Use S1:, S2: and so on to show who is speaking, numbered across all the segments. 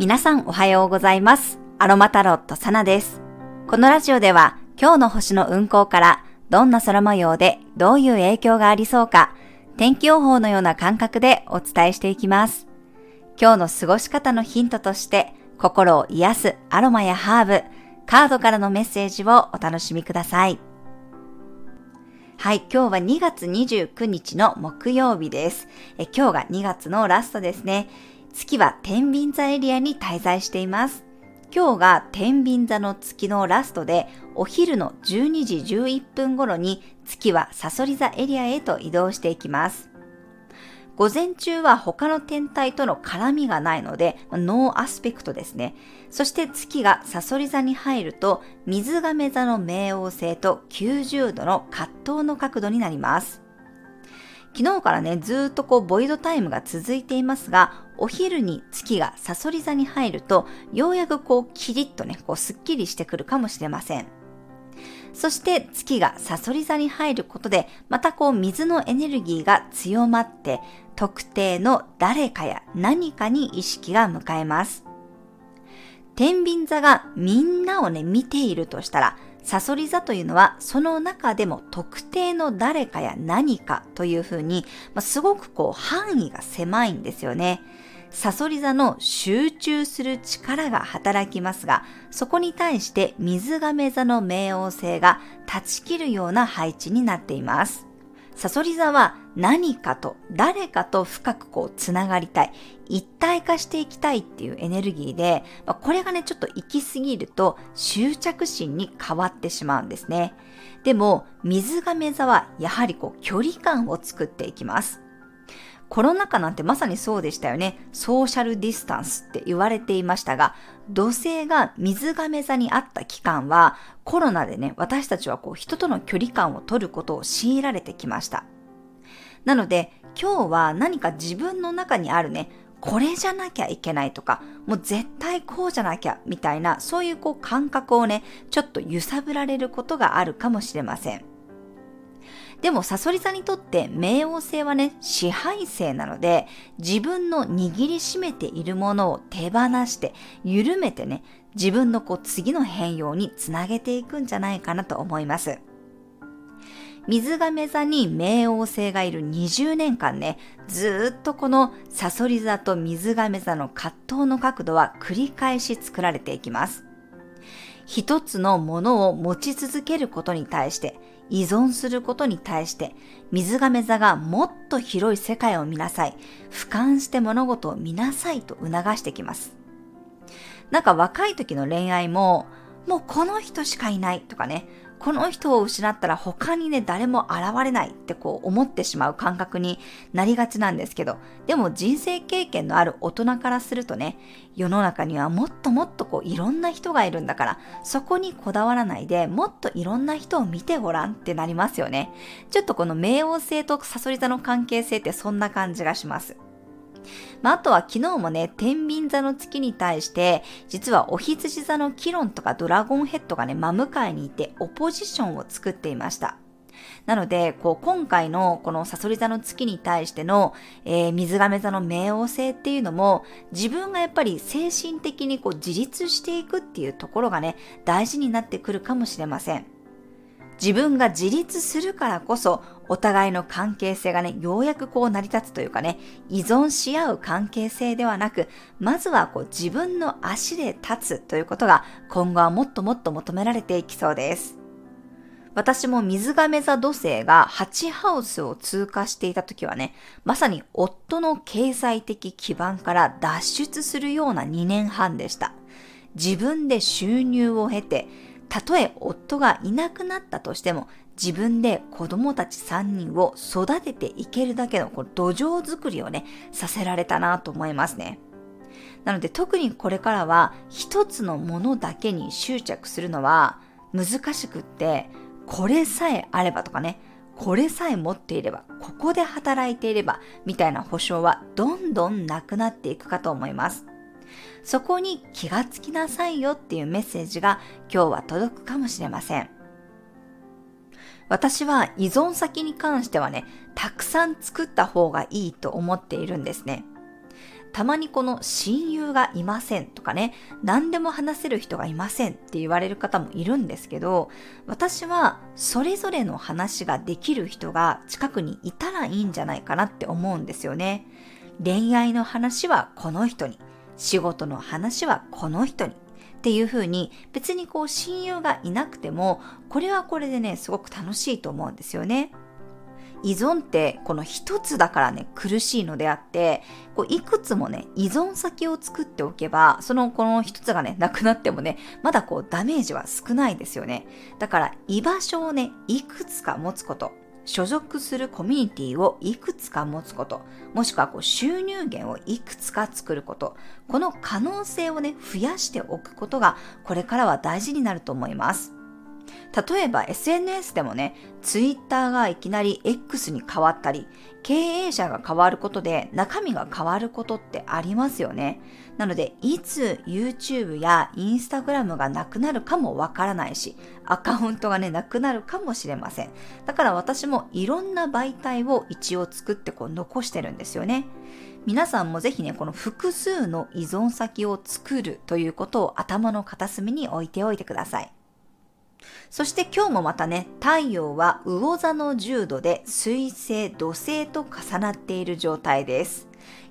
S1: 皆さんおはようございます。アロマタロットサナです。このラジオでは今日の星の運行からどんな空模様でどういう影響がありそうか天気予報のような感覚でお伝えしていきます。今日の過ごし方のヒントとして心を癒すアロマやハーブ、カードからのメッセージをお楽しみください。はい、今日は2月29日の木曜日です。え今日が2月のラストですね。月は天秤座エリアに滞在しています。今日が天秤座の月のラストで、お昼の12時11分頃に月はサソリ座エリアへと移動していきます。午前中は他の天体との絡みがないので、ノーアスペクトですね。そして月がサソリ座に入ると、水瓶座の冥王星と90度の葛藤の角度になります。昨日からね、ずっとこう、ボイドタイムが続いていますが、お昼に月がサソリ座に入ると、ようやくこう、キリッとね、こう、スッキリしてくるかもしれません。そして月がサソリ座に入ることで、またこう、水のエネルギーが強まって、特定の誰かや何かに意識が向かえます。天秤座がみんなをね、見ているとしたら、サソリ座というのはその中でも特定の誰かや何かというふうに、まあ、すごくこう範囲が狭いんですよね。サソリ座の集中する力が働きますが、そこに対して水亀座の冥王星が断ち切るような配置になっています。サソリ座は何かと誰かと深くこうつながりたい、一体化していきたいっていうエネルギーで、ま、これがね、ちょっと行き過ぎると執着心に変わってしまうんですね。でも、水亀座はやはりこう距離感を作っていきます。コロナ禍なんてまさにそうでしたよね。ソーシャルディスタンスって言われていましたが、土星が水亀座にあった期間は、コロナでね、私たちはこう人との距離感を取ることを強いられてきました。なので、今日は何か自分の中にあるね、これじゃなきゃいけないとか、もう絶対こうじゃなきゃみたいな、そういうこう感覚をね、ちょっと揺さぶられることがあるかもしれません。でも、サソリ座にとって冥王星はね、支配性なので、自分の握りしめているものを手放して、緩めてね、自分のこう次の変容につなげていくんじゃないかなと思います。水亀座に冥王星がいる20年間ね、ずっとこのサソリ座と水亀座の葛藤の角度は繰り返し作られていきます。一つのものを持ち続けることに対して、依存することに対して、水亀座がもっと広い世界を見なさい、俯瞰して物事を見なさいと促してきます。なんか若い時の恋愛も、もうこの人しかいないとかね、この人を失ったら他にね、誰も現れないってこう思ってしまう感覚になりがちなんですけど、でも人生経験のある大人からするとね、世の中にはもっともっとこういろんな人がいるんだから、そこにこだわらないでもっといろんな人を見てごらんってなりますよね。ちょっとこの冥王星とサソリ座の関係性ってそんな感じがします。まあ、あとは昨日もね、天秤座の月に対して、実はお羊座のキロンとかドラゴンヘッドがね、真向かいにいて、オポジションを作っていました。なので、こう、今回のこのサソリ座の月に対しての、えー、水亀座の冥王星っていうのも、自分がやっぱり精神的にこう自立していくっていうところがね、大事になってくるかもしれません。自分が自立するからこそ、お互いの関係性がね、ようやくこう成り立つというかね、依存し合う関係性ではなく、まずはこう自分の足で立つということが今後はもっともっと求められていきそうです。私も水亀座土星が8ハウスを通過していた時はね、まさに夫の経済的基盤から脱出するような2年半でした。自分で収入を経て、たとえ夫がいなくなったとしても、自分で子供たち3人を育てていけるだけのこ土壌づくりをね、させられたなと思いますね。なので特にこれからは一つのものだけに執着するのは難しくって、これさえあればとかね、これさえ持っていれば、ここで働いていれば、みたいな保証はどんどんなくなっていくかと思います。そこに気がつきなさいよっていうメッセージが今日は届くかもしれません。私は依存先に関してはね、たくさん作った方がいいと思っているんですね。たまにこの親友がいませんとかね、何でも話せる人がいませんって言われる方もいるんですけど、私はそれぞれの話ができる人が近くにいたらいいんじゃないかなって思うんですよね。恋愛の話はこの人に、仕事の話はこの人に、っていう風に別にこう親友がいなくてもこれはこれでねすごく楽しいと思うんですよね。依存ってこの一つだからね苦しいのであってこういくつもね依存先を作っておけばそのこの一つがねなくなってもねまだこうダメージは少ないですよね。だから居場所をねいくつか持つこと。所属するコミュニティをいくつか持つこと、もしくはこう収入源をいくつか作ること、この可能性をね、増やしておくことが、これからは大事になると思います。例えば SNS でもね、Twitter がいきなり X に変わったり、経営者が変わることで中身が変わることってありますよね。なので、いつ YouTube や Instagram がなくなるかもわからないし、アカウントがね、なくなるかもしれません。だから私もいろんな媒体を一応作ってこう残してるんですよね。皆さんもぜひね、この複数の依存先を作るということを頭の片隅に置いておいてください。そして今日もまたね、太陽は魚座の10度で水星、土星と重なっている状態です。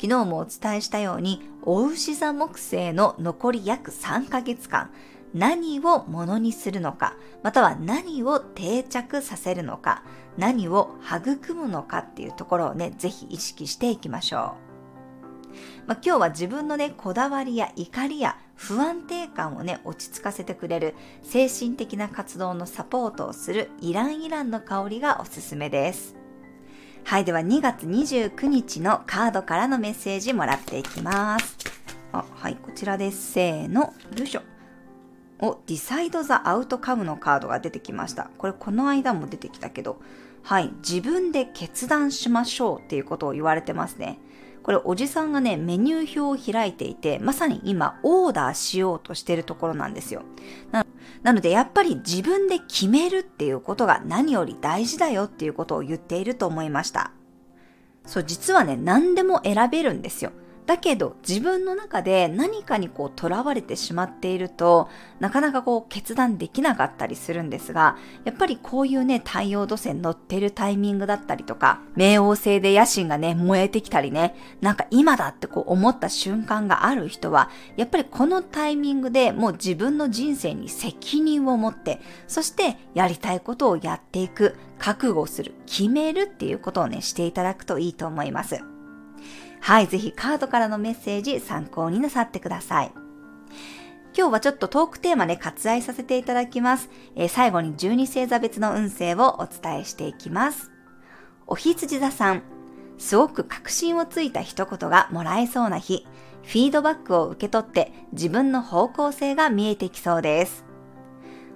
S1: 昨日もお伝えしたように、お牛座木星の残り約3ヶ月間、何をものにするのか、または何を定着させるのか、何を育むのかっていうところをね、ぜひ意識していきましょう。まあ、今日は自分のね、こだわりや怒りや不安定感をね、落ち着かせてくれる精神的な活動のサポートをするイランイランの香りがおすすめです。はい、では2月29日のカードからのメッセージもらっていきます。あはい、こちらです。せーの、よいしょ。お、ディサイド・ザ・アウトカムのカードが出てきました。これこの間も出てきたけど、はい、自分で決断しましょうっていうことを言われてますね。これおじさんがね、メニュー表を開いていて、まさに今オーダーしようとしてるところなんですよ。ななのでやっぱり自分で決めるっていうことが何より大事だよっていうことを言っていると思いました。そう、実はね、何でも選べるんですよ。だけど自分の中で何かにこう囚われてしまっているとなかなかこう決断できなかったりするんですがやっぱりこういうね太陽土線乗ってるタイミングだったりとか冥王星で野心がね燃えてきたりねなんか今だってこう思った瞬間がある人はやっぱりこのタイミングでもう自分の人生に責任を持ってそしてやりたいことをやっていく覚悟する決めるっていうことをねしていただくといいと思います。はい、ぜひカードからのメッセージ参考になさってください。今日はちょっとトークテーマで割愛させていただきます。えー、最後に12星座別の運勢をお伝えしていきます。お羊座さん、すごく確信をついた一言がもらえそうな日、フィードバックを受け取って自分の方向性が見えてきそうです。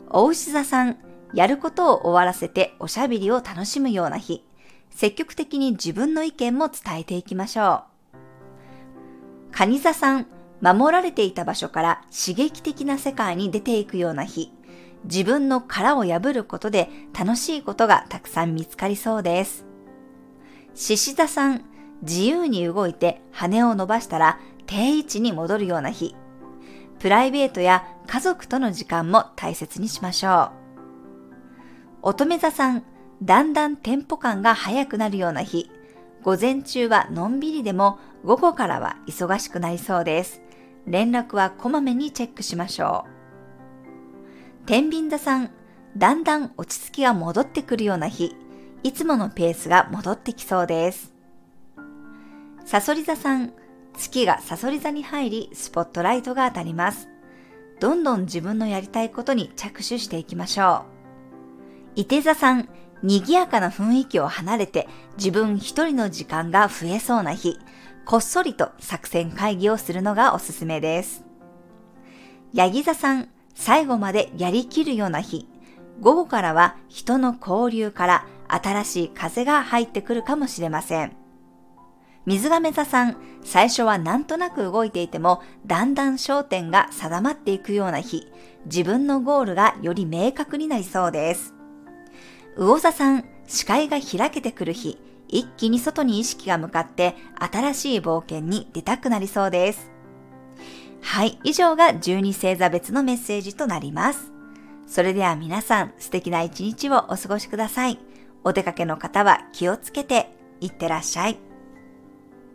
S1: お牛座さん、やることを終わらせておしゃべりを楽しむような日、積極的に自分の意見も伝えていきましょう。蟹座さん、守られていた場所から刺激的な世界に出ていくような日、自分の殻を破ることで楽しいことがたくさん見つかりそうです。獅子座さん、自由に動いて羽を伸ばしたら定位置に戻るような日、プライベートや家族との時間も大切にしましょう。乙女座さん、だんだんテンポ感が速くなるような日、午前中はのんびりでも午後からは忙しくなりそうです。連絡はこまめにチェックしましょう。天秤座さん、だんだん落ち着きが戻ってくるような日、いつものペースが戻ってきそうです。サソリ座さん、月がサソリ座に入り、スポットライトが当たります。どんどん自分のやりたいことに着手していきましょう。伊手座さん、賑やかな雰囲気を離れて自分一人の時間が増えそうな日、こっそりと作戦会議をするのがおすすめです。ヤギ座さん、最後までやりきるような日、午後からは人の交流から新しい風が入ってくるかもしれません。水亀座さん、最初はなんとなく動いていても、だんだん焦点が定まっていくような日、自分のゴールがより明確になりそうです。魚座さん、視界が開けてくる日、一気に外に意識が向かって新しい冒険に出たくなりそうです。はい、以上が12星座別のメッセージとなります。それでは皆さん素敵な一日をお過ごしください。お出かけの方は気をつけていってらっしゃい。